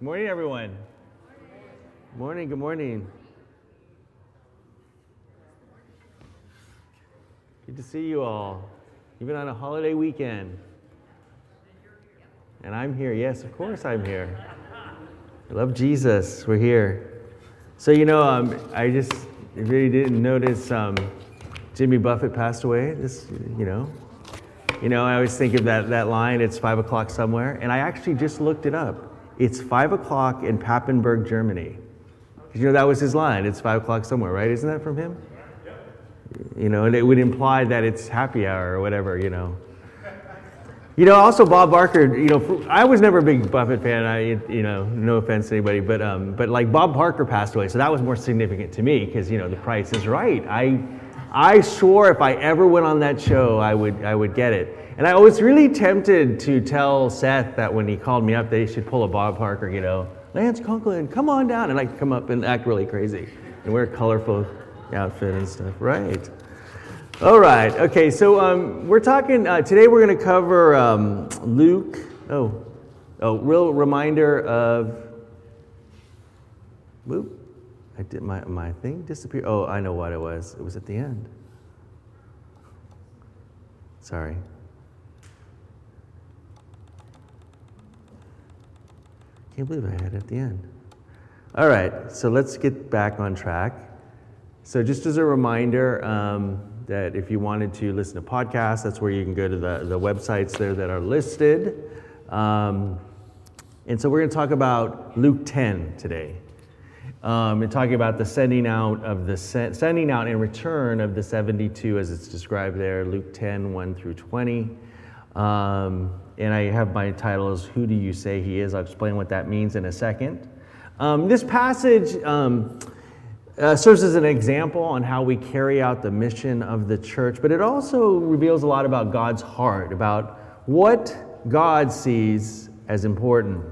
Good morning, everyone. Good Morning, good morning. Good to see you all, even on a holiday weekend. And I'm here. Yes, of course I'm here. I love Jesus. We're here. So, you know, um, I just really didn't notice um, Jimmy Buffett passed away. This, you know. You know, I always think of that, that line, it's five o'clock somewhere. And I actually just looked it up. It's five o'clock in Papenburg, Germany. You know, that was his line. It's five o'clock somewhere, right? Isn't that from him? You know, and it would imply that it's happy hour or whatever, you know. You know, also Bob Barker. You know, I was never a big Buffett fan. I, you know, no offense to anybody, but um, but like Bob Barker passed away, so that was more significant to me because you know the price is right. I I swore if I ever went on that show, I would I would get it. And I was really tempted to tell Seth that when he called me up, they should pull a Bob Barker, You know, Lance Conklin, come on down, and I come up and act really crazy and wear a colorful outfit and stuff. Right. All right. Okay. So um, we're talking uh, today. We're going to cover um, Luke. Oh, oh, real reminder of. Whoop! I did my my thing disappear. Oh, I know what it was. It was at the end. Sorry. Can't believe I had it at the end. All right. So let's get back on track. So just as a reminder. Um, that if you wanted to listen to podcasts, that's where you can go to the, the websites there that are listed. Um, and so we're going to talk about Luke 10 today. Um, and talking about the sending out of the sending out and return of the 72 as it's described there, Luke 10, 1 through 20. Um, and I have my title as Who Do You Say He Is? I'll explain what that means in a second. Um, this passage um, uh, serves as an example on how we carry out the mission of the church, but it also reveals a lot about God's heart, about what God sees as important.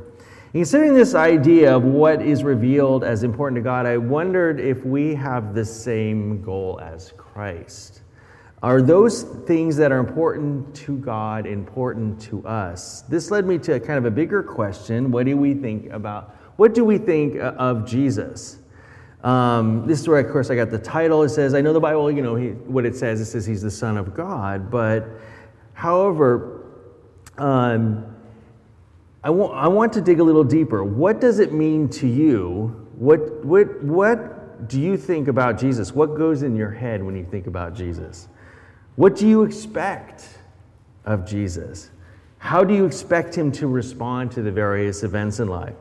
Considering this idea of what is revealed as important to God, I wondered if we have the same goal as Christ. Are those things that are important to God important to us? This led me to kind of a bigger question. What do we think about, what do we think of Jesus? Um, this is where, of course, I got the title. It says, I know the Bible, you know, he, what it says, it says he's the Son of God. But, however, um, I, want, I want to dig a little deeper. What does it mean to you? What, what, what do you think about Jesus? What goes in your head when you think about Jesus? What do you expect of Jesus? How do you expect him to respond to the various events in life?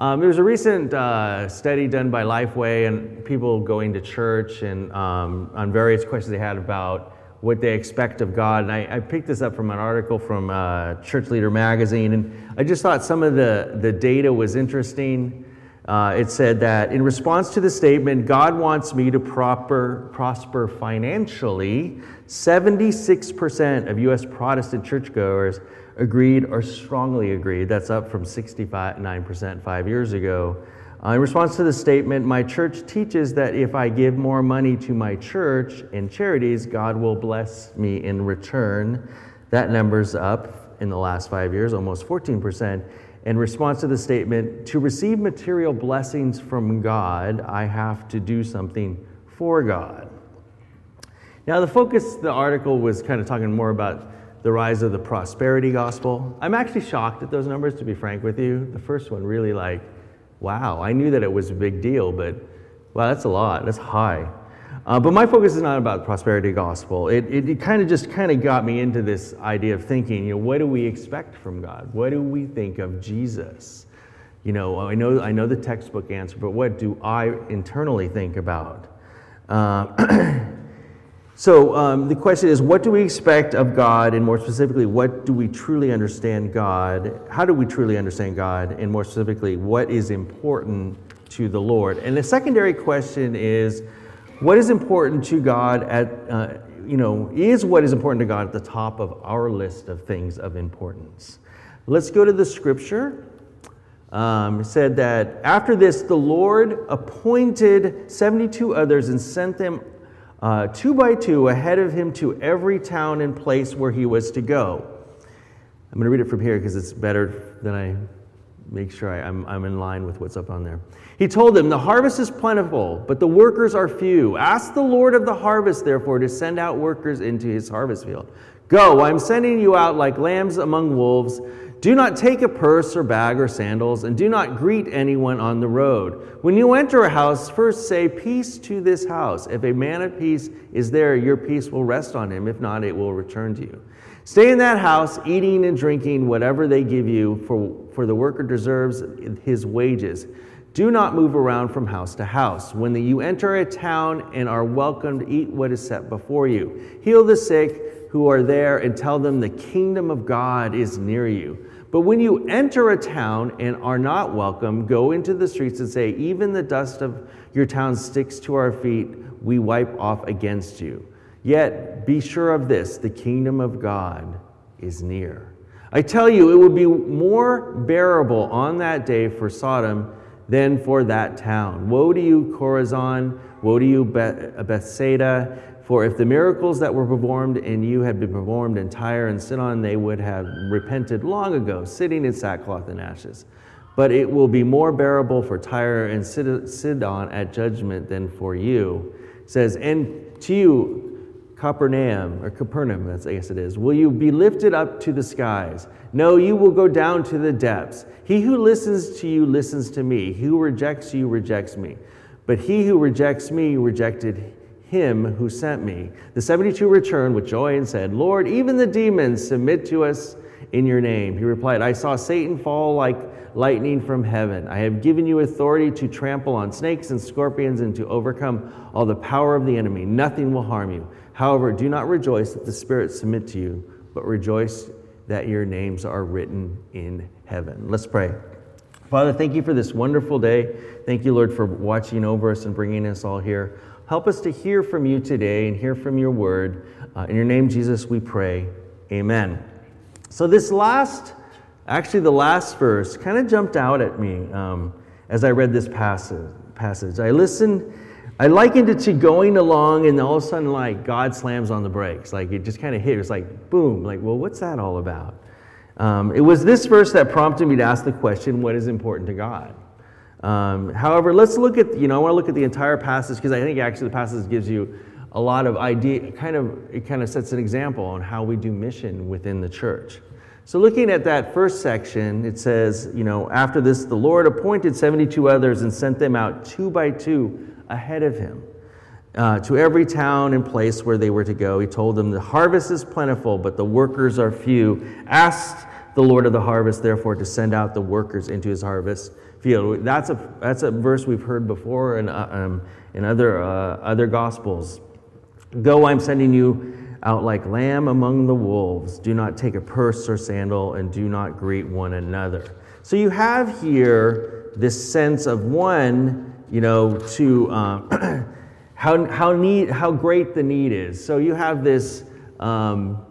Um, there was a recent uh, study done by Lifeway and people going to church and um, on various questions they had about what they expect of God. And I, I picked this up from an article from uh, Church Leader Magazine, and I just thought some of the, the data was interesting. Uh, it said that in response to the statement, God wants me to proper, prosper financially, 76% of U.S. Protestant churchgoers agreed or strongly agreed. That's up from 69% five years ago. Uh, in response to the statement, my church teaches that if I give more money to my church and charities, God will bless me in return. That number's up in the last five years, almost 14%. In response to the statement, to receive material blessings from God, I have to do something for God. Now, the focus, the article was kind of talking more about the rise of the prosperity gospel. I'm actually shocked at those numbers, to be frank with you. The first one really like, wow, I knew that it was a big deal, but wow, that's a lot. That's high. Uh, but my focus is not about prosperity gospel. It, it, it kind of just kind of got me into this idea of thinking, you know, what do we expect from God? What do we think of Jesus? You know, I know, I know the textbook answer, but what do I internally think about? Uh, So um, the question is, what do we expect of God, and more specifically, what do we truly understand God? How do we truly understand God, and more specifically, what is important to the Lord? And the secondary question is, what is important to God at, uh, you know, is what is important to God at the top of our list of things of importance? Let's go to the scripture. Um, said that after this, the Lord appointed 72 others and sent them uh, two by two ahead of him to every town and place where he was to go. I'm going to read it from here because it's better than I make sure I, am I'm, I'm in line with what's up on there. He told them, The harvest is plentiful, but the workers are few. Ask the Lord of the harvest, therefore, to send out workers into his harvest field. Go, I'm sending you out like lambs among wolves. Do not take a purse or bag or sandals, and do not greet anyone on the road. When you enter a house, first say, Peace to this house. If a man of peace is there, your peace will rest on him. If not, it will return to you. Stay in that house, eating and drinking whatever they give you, for, for the worker deserves his wages. Do not move around from house to house. When you enter a town and are welcomed, eat what is set before you. Heal the sick who are there and tell them the kingdom of God is near you. But when you enter a town and are not welcome, go into the streets and say, Even the dust of your town sticks to our feet, we wipe off against you. Yet be sure of this the kingdom of God is near. I tell you, it will be more bearable on that day for Sodom than for that town. Woe to you, Chorazin! Woe to you, Bethsaida! For if the miracles that were performed in you had been performed in Tyre and Sidon, they would have repented long ago, sitting in sackcloth and ashes. But it will be more bearable for Tyre and Sidon at judgment than for you. It says, and to you, Capernaum, or Capernaum, I guess it is, will you be lifted up to the skies? No, you will go down to the depths. He who listens to you listens to me. He who rejects you rejects me. But he who rejects me rejected him who sent me. The 72 returned with joy and said, Lord, even the demons submit to us in your name. He replied, I saw Satan fall like lightning from heaven. I have given you authority to trample on snakes and scorpions and to overcome all the power of the enemy. Nothing will harm you. However, do not rejoice that the spirits submit to you, but rejoice that your names are written in heaven. Let's pray. Father, thank you for this wonderful day. Thank you, Lord, for watching over us and bringing us all here. Help us to hear from you today and hear from your word. Uh, in your name, Jesus, we pray. Amen. So, this last, actually, the last verse kind of jumped out at me um, as I read this passage. passage. I listened, I likened it to going along, and all of a sudden, like, God slams on the brakes. Like, it just kind of hit. It's like, boom. Like, well, what's that all about? Um, it was this verse that prompted me to ask the question what is important to God? Um, however, let's look at, you know, I want to look at the entire passage because I think actually the passage gives you a lot of idea, kind of, it kind of sets an example on how we do mission within the church. So, looking at that first section, it says, you know, after this, the Lord appointed 72 others and sent them out two by two ahead of him uh, to every town and place where they were to go. He told them, The harvest is plentiful, but the workers are few. Ask the Lord of the harvest, therefore, to send out the workers into his harvest field. That's a, that's a verse we've heard before in, uh, um, in other, uh, other gospels. Go, I'm sending you out like lamb among the wolves. Do not take a purse or sandal, and do not greet one another. So you have here this sense of one, you know, to um, how, how, need, how great the need is. So you have this, um,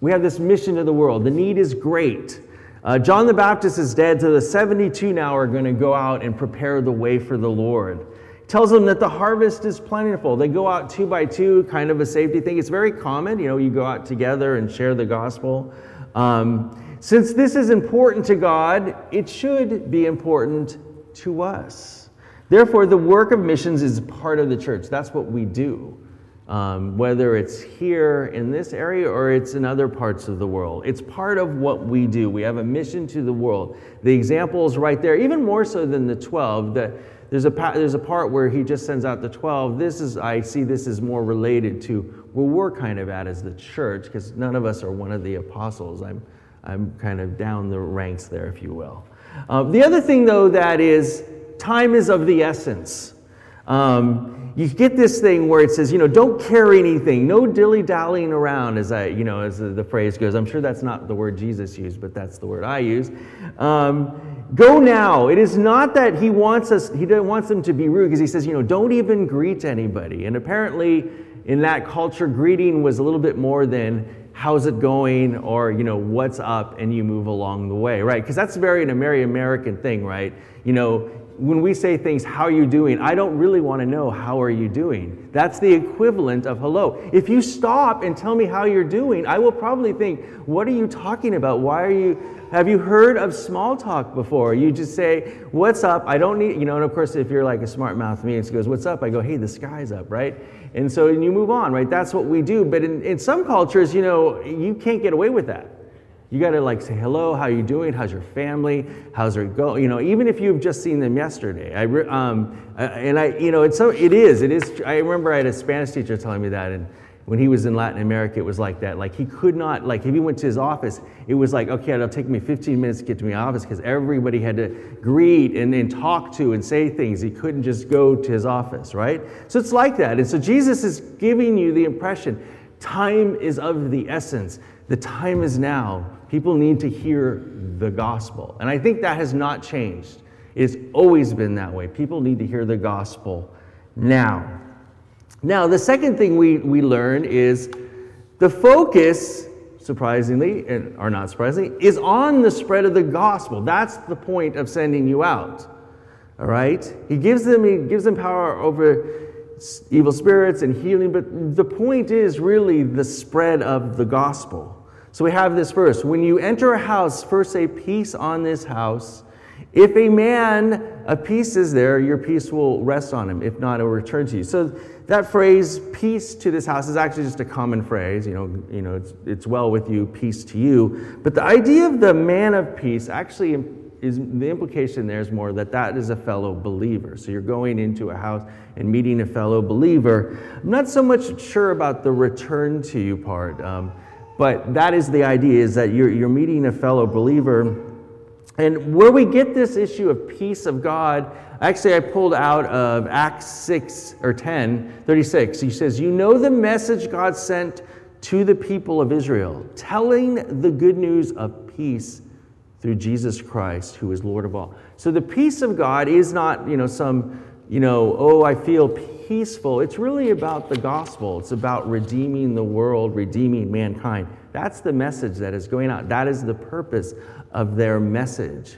we have this mission to the world. The need is great. Uh, John the Baptist is dead, so the 72 now are going to go out and prepare the way for the Lord. Tells them that the harvest is plentiful. They go out two by two, kind of a safety thing. It's very common, you know, you go out together and share the gospel. Um, since this is important to God, it should be important to us. Therefore, the work of missions is part of the church. That's what we do um, whether it's here in this area or it's in other parts of the world. It's part of what we do. We have a mission to the world. The example is right there, even more so than the 12. The, there's, a, there's a part where he just sends out the 12. This is, I see this is more related to where we're kind of at as the church, because none of us are one of the apostles. I'm, I'm kind of down the ranks there, if you will. Um, the other thing, though, that is time is of the essence. Um, you get this thing where it says, you know, don't carry anything, no dilly dallying around, as I, you know, as the, phrase goes. I'm sure that's not the word Jesus used, but that's the word I use. Um, go now. It is not that he wants us, he wants them to be rude, because he says, you know, don't even greet anybody. And apparently, in that culture, greeting was a little bit more than how's it going or you know what's up and you move along the way right because that's very an very american thing right you know when we say things, how are you doing? I don't really want to know how are you doing. That's the equivalent of hello. If you stop and tell me how you're doing, I will probably think, what are you talking about? Why are you have you heard of small talk before? You just say, What's up? I don't need, you know, and of course, if you're like a smart mouth me and goes, What's up? I go, Hey, the sky's up, right? And so and you move on, right? That's what we do. But in, in some cultures, you know, you can't get away with that. You got to like say hello, how you doing? How's your family? How's it going? You know, even if you've just seen them yesterday. I um, and I, you know, it's so it is. It is. I remember I had a Spanish teacher telling me that, and when he was in Latin America, it was like that. Like he could not, like if he went to his office, it was like, okay, it'll take me 15 minutes to get to my office because everybody had to greet and, and talk to and say things. He couldn't just go to his office, right? So it's like that. And so Jesus is giving you the impression time is of the essence. The time is now. People need to hear the gospel. And I think that has not changed. It's always been that way. People need to hear the gospel now. Now, the second thing we, we learn is the focus, surprisingly, and, or not surprisingly, is on the spread of the gospel. That's the point of sending you out. All right? He gives them, he gives them power over evil spirits and healing, but the point is really the spread of the gospel. So we have this verse When you enter a house, first say, Peace on this house. If a man of peace is there, your peace will rest on him. If not, it will return to you. So that phrase, peace to this house, is actually just a common phrase. You know, you know it's, it's well with you, peace to you. But the idea of the man of peace actually is the implication there is more that that is a fellow believer. So you're going into a house and meeting a fellow believer. I'm not so much sure about the return to you part. Um, but that is the idea is that you're, you're meeting a fellow believer. And where we get this issue of peace of God, actually, I pulled out of Acts 6 or 10, 36. He says, You know the message God sent to the people of Israel, telling the good news of peace through Jesus Christ, who is Lord of all. So the peace of God is not, you know, some, you know, oh, I feel peaceful. It's really about the gospel. It's about redeeming the world, redeeming mankind. That's the message that is going out. That is the purpose of their message.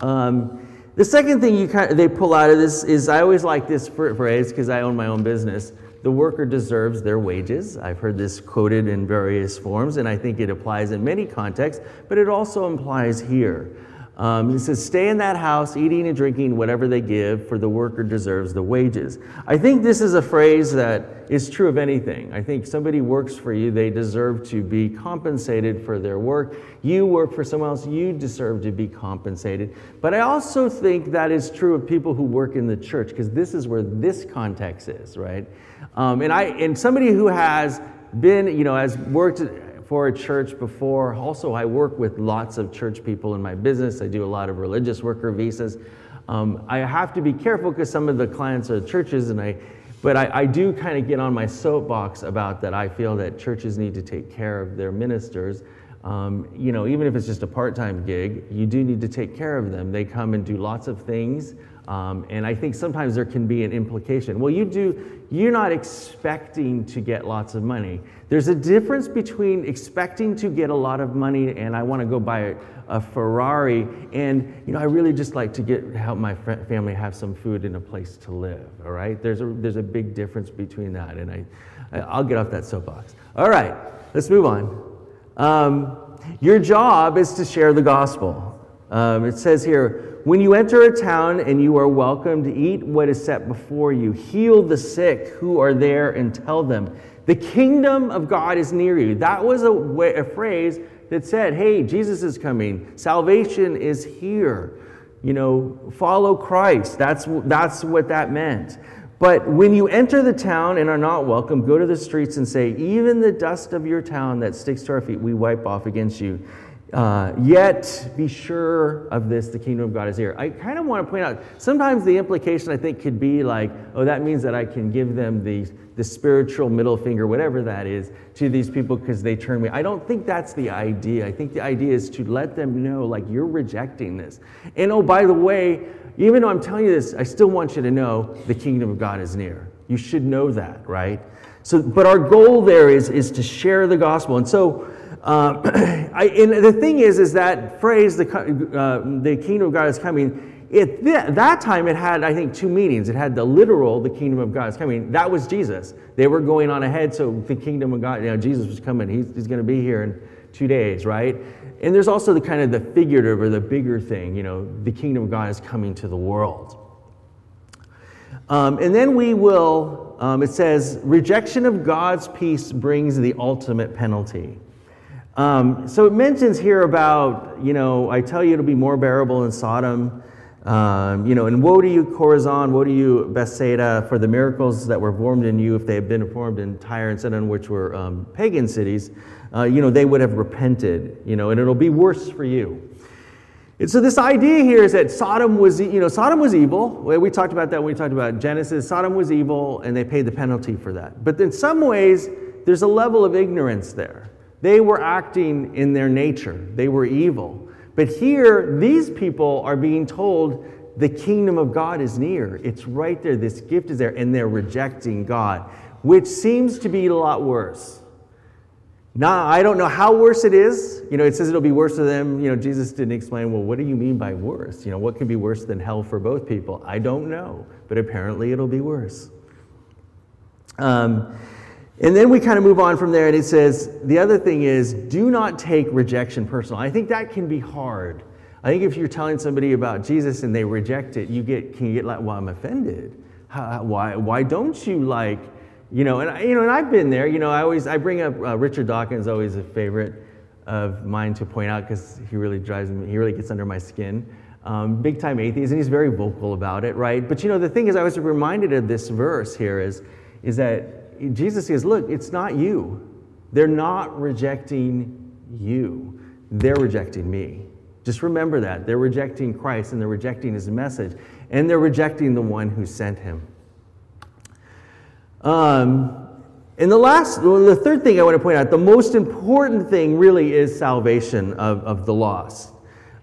Um, the second thing you kind of, they pull out of this is I always like this phrase because I own my own business. The worker deserves their wages. I've heard this quoted in various forms, and I think it applies in many contexts, but it also implies here. Um, he says, Stay in that house, eating and drinking whatever they give, for the worker deserves the wages. I think this is a phrase that is true of anything. I think somebody works for you, they deserve to be compensated for their work. You work for someone else, you deserve to be compensated. But I also think that is true of people who work in the church, because this is where this context is, right? Um, and, I, and somebody who has been, you know, has worked for a church before. Also, I work with lots of church people in my business. I do a lot of religious worker visas. Um, I have to be careful because some of the clients are churches, and I, but I, I do kind of get on my soapbox about that. I feel that churches need to take care of their ministers. Um, you know, even if it's just a part-time gig, you do need to take care of them. They come and do lots of things. Um, and I think sometimes there can be an implication. Well, you do, you're not expecting to get lots of money. There's a difference between expecting to get a lot of money and I want to go buy a, a Ferrari and, you know, I really just like to get, help my family have some food and a place to live, all right? There's a, there's a big difference between that and I, I'll get off that soapbox. All right, let's move on. Um, your job is to share the gospel. Um, it says here, when you enter a town and you are welcome to eat what is set before you, heal the sick who are there and tell them, the kingdom of God is near you. That was a, way, a phrase that said, hey, Jesus is coming, salvation is here. You know, follow Christ. That's, that's what that meant. But when you enter the town and are not welcome, go to the streets and say, Even the dust of your town that sticks to our feet, we wipe off against you. Uh, yet be sure of this the kingdom of god is here i kind of want to point out sometimes the implication i think could be like oh that means that i can give them the, the spiritual middle finger whatever that is to these people because they turn me. I don't think that's the idea. I think the idea is to let them know like you're rejecting this. And oh by the way even though i'm telling you this i still want you to know the kingdom of god is near. You should know that right? So but our goal there is is to share the gospel. And so um, I, and the thing is, is that phrase, the, uh, the kingdom of God is coming, At th- that time, it had, I think, two meanings. It had the literal, the kingdom of God is coming. That was Jesus. They were going on ahead, so the kingdom of God, you know, Jesus was coming. He's, he's going to be here in two days, right? And there's also the kind of the figurative or the bigger thing, you know, the kingdom of God is coming to the world. Um, and then we will, um, it says, rejection of God's peace brings the ultimate penalty. Um, so it mentions here about, you know, I tell you it'll be more bearable in Sodom. Um, you know, and woe to you, Chorazin, woe to you, Bethsaida, for the miracles that were formed in you, if they had been performed in Tyre and Sidon, which were um, pagan cities, uh, you know, they would have repented, you know, and it'll be worse for you. And so this idea here is that Sodom was, you know, Sodom was evil. We talked about that when we talked about Genesis. Sodom was evil, and they paid the penalty for that. But in some ways, there's a level of ignorance there. They were acting in their nature. They were evil. But here, these people are being told the kingdom of God is near. It's right there. This gift is there, and they're rejecting God, which seems to be a lot worse. Now, I don't know how worse it is. You know, it says it'll be worse for them. You know, Jesus didn't explain, well, what do you mean by worse? You know, what could be worse than hell for both people? I don't know, but apparently it'll be worse. Um, and then we kind of move on from there, and it says the other thing is do not take rejection personal. I think that can be hard. I think if you're telling somebody about Jesus and they reject it, you get can you get like, well, I'm offended. How, why why don't you like, you know? And I, you know, and I've been there. You know, I always I bring up uh, Richard Dawkins, always a favorite of mine to point out because he really drives me. He really gets under my skin. Um, big time atheist, and he's very vocal about it, right? But you know, the thing is, I was reminded of this verse here is is that Jesus says, Look, it's not you. They're not rejecting you, they're rejecting me. Just remember that. They're rejecting Christ and they're rejecting his message, and they're rejecting the one who sent him. Um, and the last, well, the third thing I want to point out, the most important thing really is salvation of, of the lost.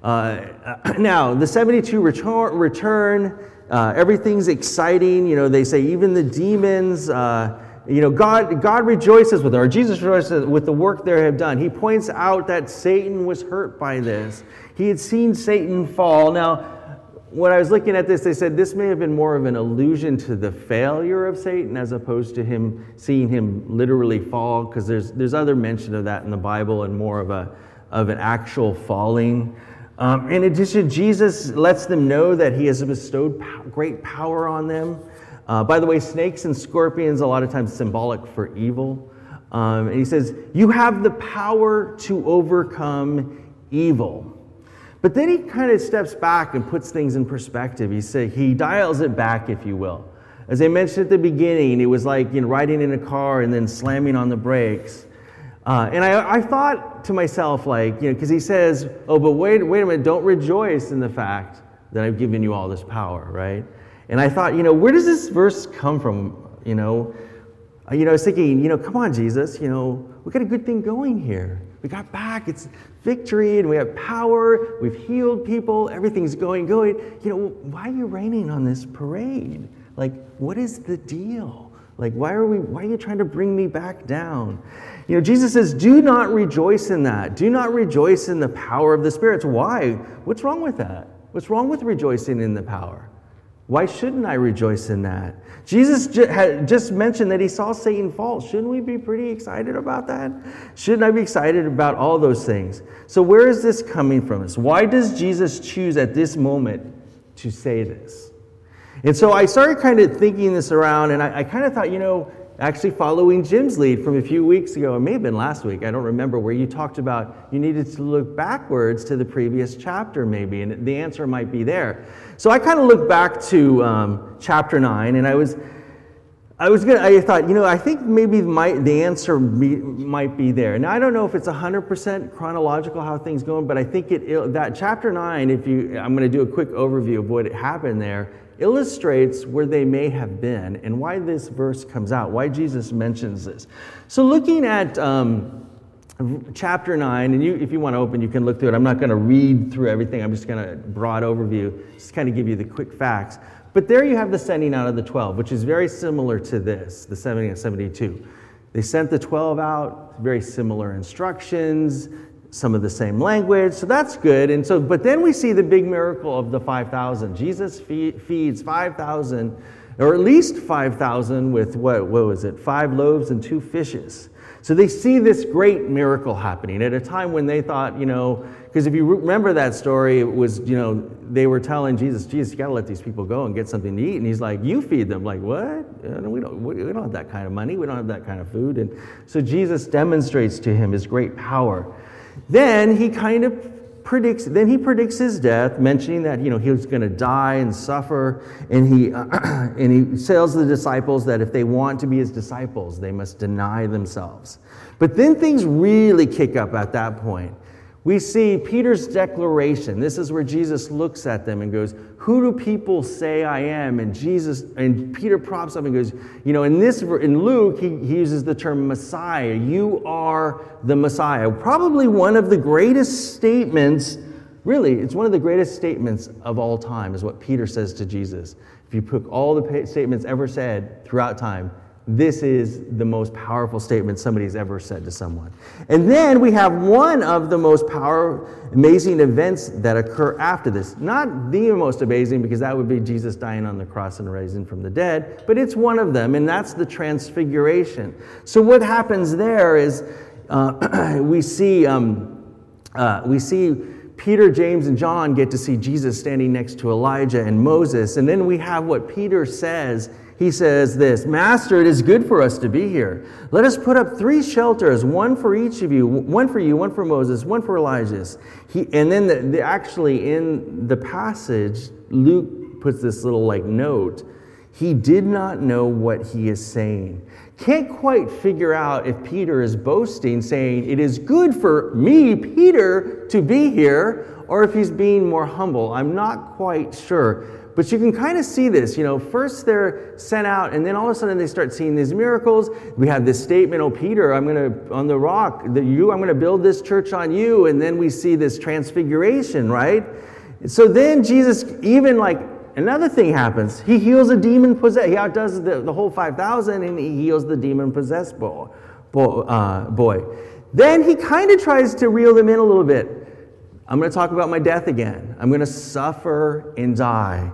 Uh, now, the 72 return, return uh, everything's exciting. You know, they say even the demons. Uh, you know, God, God rejoices with them, or Jesus rejoices with the work they have done. He points out that Satan was hurt by this. He had seen Satan fall. Now, when I was looking at this, they said this may have been more of an allusion to the failure of Satan as opposed to him seeing him literally fall, because there's, there's other mention of that in the Bible and more of, a, of an actual falling. Um, in addition, Jesus lets them know that he has bestowed great power on them. Uh, by the way, snakes and scorpions, a lot of times symbolic for evil. Um, and he says, You have the power to overcome evil. But then he kind of steps back and puts things in perspective. He, say, he dials it back, if you will. As I mentioned at the beginning, it was like you know, riding in a car and then slamming on the brakes. Uh, and I, I, thought to myself, like, you know, because he says, oh, but wait, wait a minute, don't rejoice in the fact that I've given you all this power, right? And I thought, you know, where does this verse come from? You know, uh, you know, I was thinking, you know, come on, Jesus, you know, we got a good thing going here. We got back. It's victory and we have power. We've healed people. Everything's going, going. You know, why are you raining on this parade? Like, what is the deal? Like, why are we, why are you trying to bring me back down? You know, Jesus says, do not rejoice in that. Do not rejoice in the power of the spirits. Why? What's wrong with that? What's wrong with rejoicing in the power? Why shouldn't I rejoice in that? Jesus just mentioned that he saw Satan fall. Shouldn't we be pretty excited about that? Shouldn't I be excited about all those things? So, where is this coming from? Why does Jesus choose at this moment to say this? And so I started kind of thinking this around, and I, I kind of thought, you know, actually following Jim's lead from a few weeks ago, it may have been last week, I don't remember, where you talked about you needed to look backwards to the previous chapter, maybe, and the answer might be there. So I kind of looked back to um, chapter 9, and I was. I was gonna. I thought, you know, I think maybe my, the answer be, might be there. Now I don't know if it's hundred percent chronological how things going, but I think it that chapter nine. If you, I'm going to do a quick overview of what happened there illustrates where they may have been and why this verse comes out, why Jesus mentions this. So, looking at um, chapter 9, and you, if you want to open, you can look through it. I'm not going to read through everything, I'm just going to broad overview, just kind of give you the quick facts. But there you have the sending out of the 12, which is very similar to this, the 70 and 72. They sent the 12 out, very similar instructions. Some of the same language, so that's good. And so, but then we see the big miracle of the 5,000. Jesus feeds 5,000, or at least 5,000 with what, what was it? Five loaves and two fishes. So they see this great miracle happening at a time when they thought, you know, because if you remember that story, it was, you know, they were telling Jesus, Jesus, you got to let these people go and get something to eat. And he's like, you feed them. Like, what? We don't, we don't have that kind of money. We don't have that kind of food. And so Jesus demonstrates to him his great power. Then he kind of predicts, then he predicts his death, mentioning that, you know, he was going to die and suffer. And he, and he tells the disciples that if they want to be his disciples, they must deny themselves. But then things really kick up at that point we see Peter's declaration. This is where Jesus looks at them and goes, Who do people say I am? And Jesus, and Peter props up and goes, You know, in this, in Luke, he, he uses the term Messiah. You are the Messiah. Probably one of the greatest statements, really, it's one of the greatest statements of all time, is what Peter says to Jesus. If you put all the statements ever said throughout time, this is the most powerful statement somebody's ever said to someone. And then we have one of the most powerful, amazing events that occur after this. Not the most amazing, because that would be Jesus dying on the cross and rising from the dead, but it's one of them, and that's the transfiguration. So what happens there is uh, we see um, uh, we see Peter, James, and John get to see Jesus standing next to Elijah and Moses, and then we have what Peter says he says this Master, it is good for us to be here. Let us put up three shelters, one for each of you, one for you, one for Moses, one for Elijah. He, and then the, the, actually in the passage, Luke puts this little like note. He did not know what he is saying. Can't quite figure out if Peter is boasting, saying, It is good for me, Peter, to be here, or if he's being more humble. I'm not quite sure. But you can kind of see this. You know, first they're sent out, and then all of a sudden they start seeing these miracles. We have this statement, "Oh, Peter, I'm going to on the rock, that you, I'm going to build this church on you." And then we see this transfiguration, right? So then Jesus, even like another thing happens. He heals a demon possessed. He outdoes the, the whole five thousand, and he heals the demon possessed boy. uh, boy. Then he kind of tries to reel them in a little bit. I'm going to talk about my death again. I'm going to suffer and die.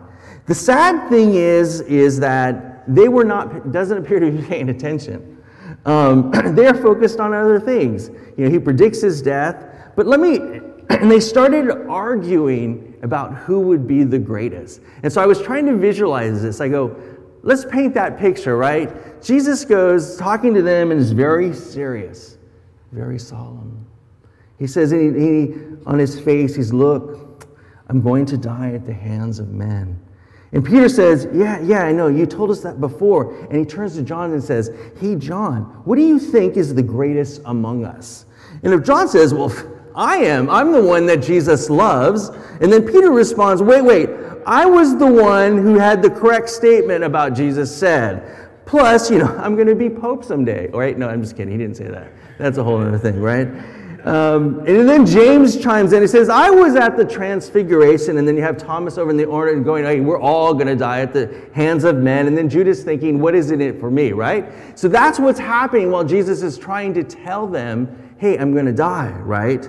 The sad thing is, is that they were not, doesn't appear to be paying attention. Um, they are focused on other things. You know, he predicts his death, but let me, and they started arguing about who would be the greatest. And so I was trying to visualize this. I go, let's paint that picture, right? Jesus goes talking to them and is very serious, very solemn. He says, and he, he, on his face, he's, Look, I'm going to die at the hands of men. And Peter says, Yeah, yeah, I know. You told us that before. And he turns to John and says, Hey, John, what do you think is the greatest among us? And if John says, Well, I am, I'm the one that Jesus loves. And then Peter responds, Wait, wait, I was the one who had the correct statement about Jesus said. Plus, you know, I'm going to be Pope someday. All right? No, I'm just kidding. He didn't say that. That's a whole other thing, right? Um, and then James chimes in. He says, I was at the transfiguration. And then you have Thomas over in the order going, hey, we're all going to die at the hands of men. And then Judas thinking, what is in it for me, right? So that's what's happening while Jesus is trying to tell them, hey, I'm going to die, right?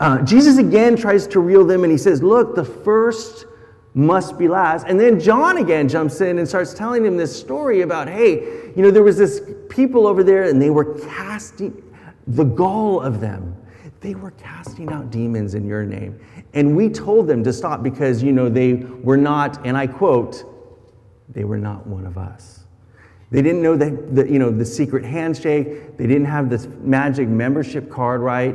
Uh, Jesus again tries to reel them and he says, look, the first must be last. And then John again jumps in and starts telling him this story about, hey, you know, there was this people over there and they were casting the gall of them they were casting out demons in your name. And we told them to stop because, you know, they were not, and I quote, they were not one of us. They didn't know the, you know, the secret handshake. They didn't have this magic membership card right.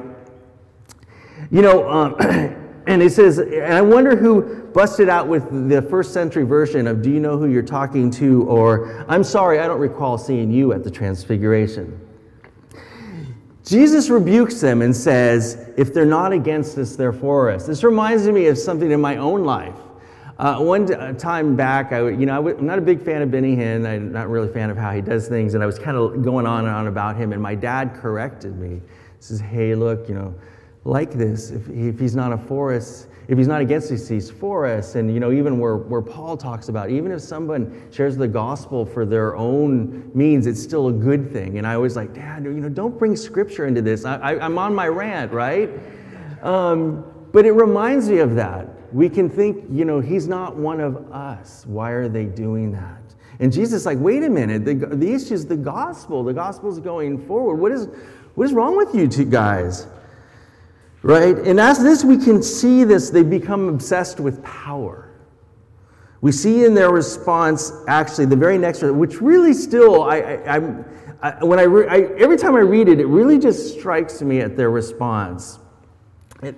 You know, um, and it says, and I wonder who busted out with the first century version of Do you know who you're talking to? or I'm sorry, I don't recall seeing you at the Transfiguration. Jesus rebukes them and says, If they're not against us, they're for us. This reminds me of something in my own life. Uh, one time back, I, you know, I'm not a big fan of Benny Hinn. I'm not really a fan of how he does things, and I was kind of going on and on about him. And my dad corrected me. He says, "Hey, look, you know, like this. If, if he's not a us, if he's not against us, he's for us. And you know, even where, where Paul talks about, even if someone shares the gospel for their own means, it's still a good thing. And I was like, Dad, you know, don't bring scripture into this. I, I'm on my rant, right? um, but it reminds me of that. We can think, you know, he's not one of us. Why are they doing that? And Jesus is like, wait a minute, the, the issue is the gospel. The gospel is going forward. What is, what is wrong with you two guys? Right? And as this, we can see this, they become obsessed with power. We see in their response, actually, the very next, which really still, I, I, I when I, re, I, every time I read it, it really just strikes me at their response. It,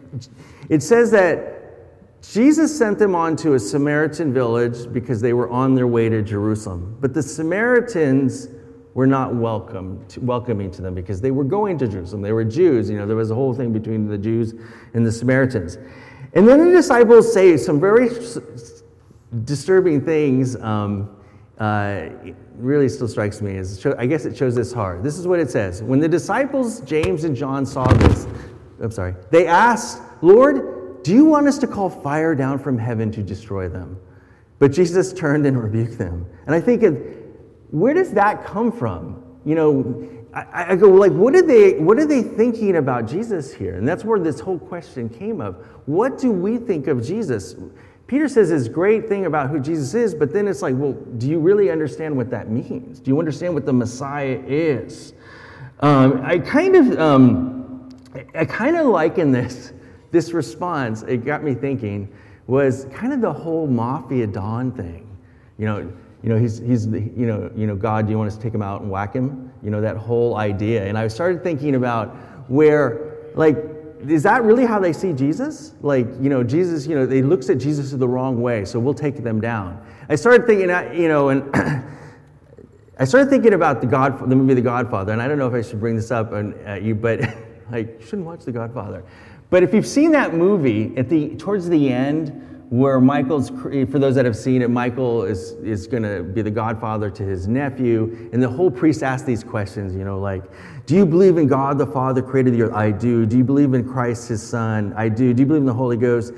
it says that Jesus sent them on to a Samaritan village because they were on their way to Jerusalem. But the Samaritans were not welcome to, welcoming to them because they were going to Jerusalem. They were Jews. You know, there was a whole thing between the Jews and the Samaritans. And then the disciples say some very disturbing things. Um, uh, really still strikes me as I guess it shows this hard. This is what it says: When the disciples James and John saw this, I'm sorry, they asked, "Lord, do you want us to call fire down from heaven to destroy them?" But Jesus turned and rebuked them. And I think, where does that come from? You know, I, I, go like, what are they? What are they thinking about Jesus here? And that's where this whole question came of. What do we think of Jesus? Peter says this great thing about who Jesus is, but then it's like, well, do you really understand what that means? Do you understand what the Messiah is? Um, I kind of, um, I kind of liken this, this response. It got me thinking was kind of the whole mafia Don thing. You know, you know, he's, he's you know, you know, God, do you want us to take him out and whack him? You know, that whole idea. And I started thinking about where, like, is that really how they see Jesus? Like, you know, Jesus, you know, they looks at Jesus the wrong way, so we'll take them down. I started thinking, you know, and I started thinking about the God, the movie The Godfather, and I don't know if I should bring this up on uh, you, but like, you shouldn't watch The Godfather. But if you've seen that movie, at the towards the end, where Michael's, eh, for those that have seen it, Michael is, is going to be the godfather to his nephew. And the whole priest asks these questions, you know, like, do you believe in God the Father created the earth? I do. Do you believe in Christ his Son? I do. Do you believe in the Holy Ghost?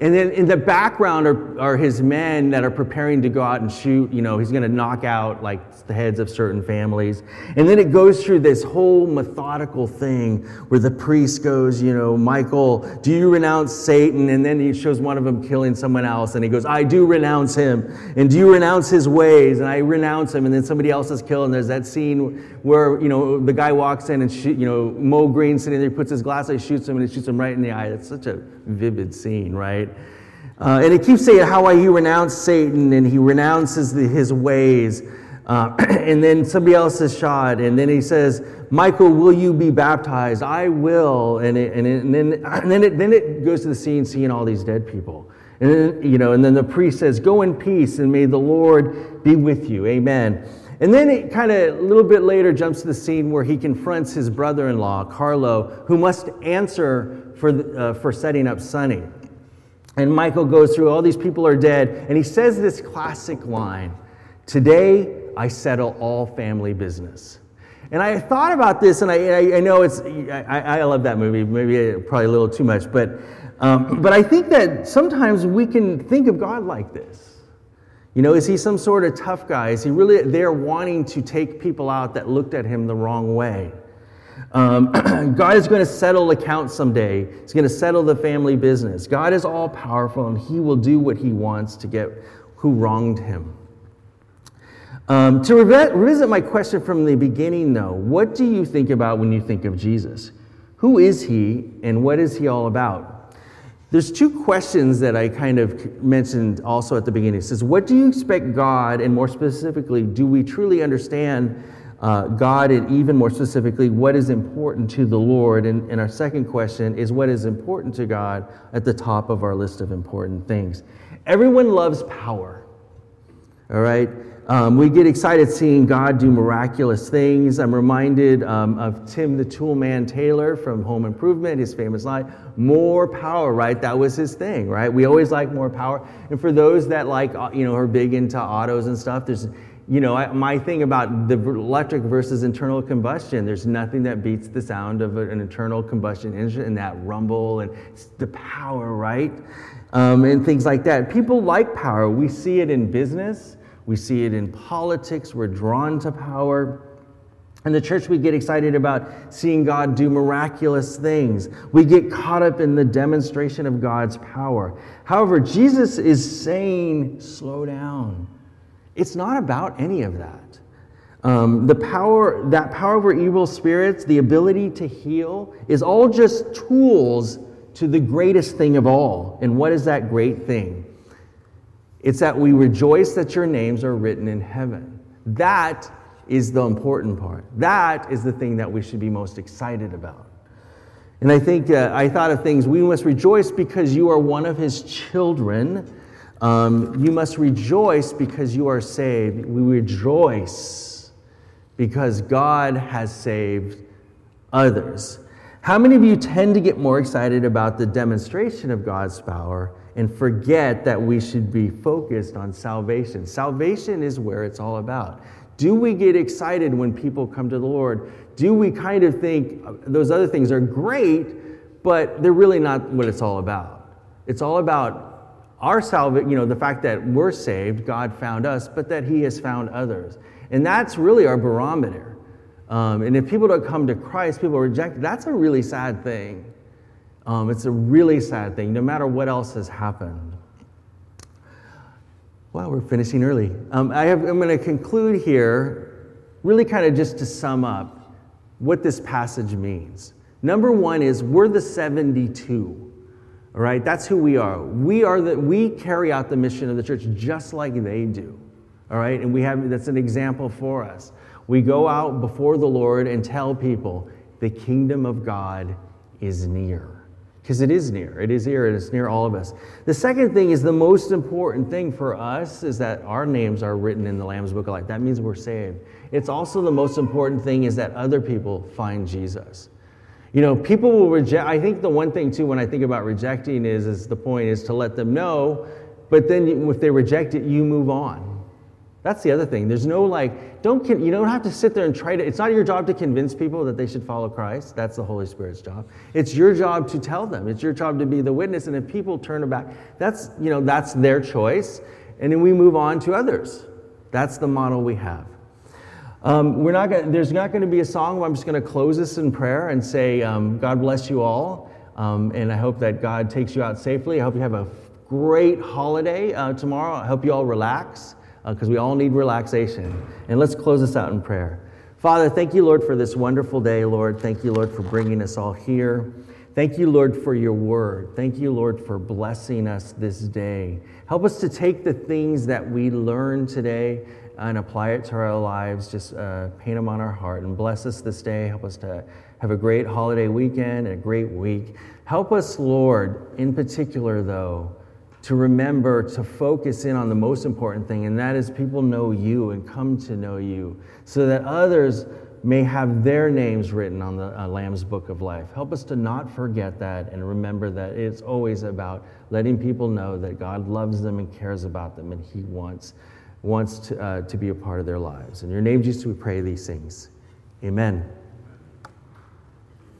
And then in the background are, are his men that are preparing to go out and shoot. You know, he's going to knock out like the heads of certain families. And then it goes through this whole methodical thing where the priest goes, you know, Michael, do you renounce Satan? And then he shows one of them killing someone else. And he goes, I do renounce him. And do you renounce his ways? And I renounce him. And then somebody else is killed. And there's that scene where, you know, the guy walks in and, shoot, you know, Moe Greene sitting there, he puts his glass, he shoots him, and he shoots him right in the eye. It's such a vivid scene, right? Uh, and it keeps saying how he renounced Satan and he renounces the, his ways. Uh, and then somebody else is shot. And then he says, Michael, will you be baptized? I will. And, it, and, it, and then, and then, it, then it goes to the scene seeing all these dead people. And then, you know, and then the priest says, Go in peace and may the Lord be with you. Amen. And then it kind of a little bit later jumps to the scene where he confronts his brother in law, Carlo, who must answer for, uh, for setting up Sonny. And Michael goes through all these people are dead, and he says this classic line Today I settle all family business. And I thought about this, and I, I know it's, I, I, love that movie, maybe probably a little too much, but, um, but I think that sometimes we can think of God like this. You know, is he some sort of tough guy? Is he really there wanting to take people out that looked at him the wrong way? Um, God is going to settle accounts someday. He's going to settle the family business. God is all powerful and he will do what he wants to get who wronged him. Um, to revisit my question from the beginning, though, what do you think about when you think of Jesus? Who is he and what is he all about? There's two questions that I kind of mentioned also at the beginning. It says, What do you expect God, and more specifically, do we truly understand uh, God and even more specifically, what is important to the Lord. And, and our second question is what is important to God at the top of our list of important things. Everyone loves power, all right? Um, we get excited seeing God do miraculous things. I'm reminded um, of Tim the Toolman Taylor from Home Improvement, his famous line, more power, right? That was his thing, right? We always like more power. And for those that like, uh, you know, are big into autos and stuff, there's you know, I, my thing about the electric versus internal combustion, there's nothing that beats the sound of an internal combustion engine and that rumble and the power, right? Um, and things like that. People like power. We see it in business, we see it in politics, we're drawn to power. In the church, we get excited about seeing God do miraculous things. We get caught up in the demonstration of God's power. However, Jesus is saying, slow down. It's not about any of that. Um, the power, that power over evil spirits, the ability to heal, is all just tools to the greatest thing of all. And what is that great thing? It's that we rejoice that your names are written in heaven. That is the important part. That is the thing that we should be most excited about. And I think uh, I thought of things we must rejoice because you are one of his children. Um, you must rejoice because you are saved. We rejoice because God has saved others. How many of you tend to get more excited about the demonstration of God's power and forget that we should be focused on salvation? Salvation is where it's all about. Do we get excited when people come to the Lord? Do we kind of think those other things are great, but they're really not what it's all about? It's all about our salvation, you know, the fact that we're saved, God found us, but that He has found others. And that's really our barometer. Um, and if people don't come to Christ, people reject, that's a really sad thing. Um, it's a really sad thing, no matter what else has happened. Wow, we're finishing early. Um, I have, I'm going to conclude here, really kind of just to sum up what this passage means. Number one is we're the 72. Right, that's who we are. We are the, we carry out the mission of the church just like they do. All right, and we have that's an example for us. We go out before the Lord and tell people the kingdom of God is near because it is near. It is here, it's near all of us. The second thing is the most important thing for us is that our names are written in the Lamb's Book of Life. That means we're saved. It's also the most important thing is that other people find Jesus. You know, people will reject. I think the one thing too, when I think about rejecting, is is the point is to let them know. But then if they reject it, you move on. That's the other thing. There's no like, don't you don't have to sit there and try to. It's not your job to convince people that they should follow Christ. That's the Holy Spirit's job. It's your job to tell them. It's your job to be the witness. And if people turn back, that's you know that's their choice. And then we move on to others. That's the model we have. Um, we're not gonna, there's not going to be a song. I'm just going to close this in prayer and say, um, God bless you all. Um, and I hope that God takes you out safely. I hope you have a great holiday uh, tomorrow. I hope you all relax because uh, we all need relaxation. And let's close this out in prayer. Father, thank you, Lord, for this wonderful day, Lord. Thank you, Lord, for bringing us all here. Thank you, Lord, for your word. Thank you, Lord, for blessing us this day. Help us to take the things that we learned today and apply it to our lives. Just uh, paint them on our heart and bless us this day. Help us to have a great holiday weekend and a great week. Help us, Lord, in particular, though, to remember to focus in on the most important thing, and that is people know you and come to know you so that others may have their names written on the uh, Lamb's Book of Life. Help us to not forget that and remember that it's always about letting people know that God loves them and cares about them and He wants, wants to, uh, to be a part of their lives. In your name, Jesus, we pray these things. Amen.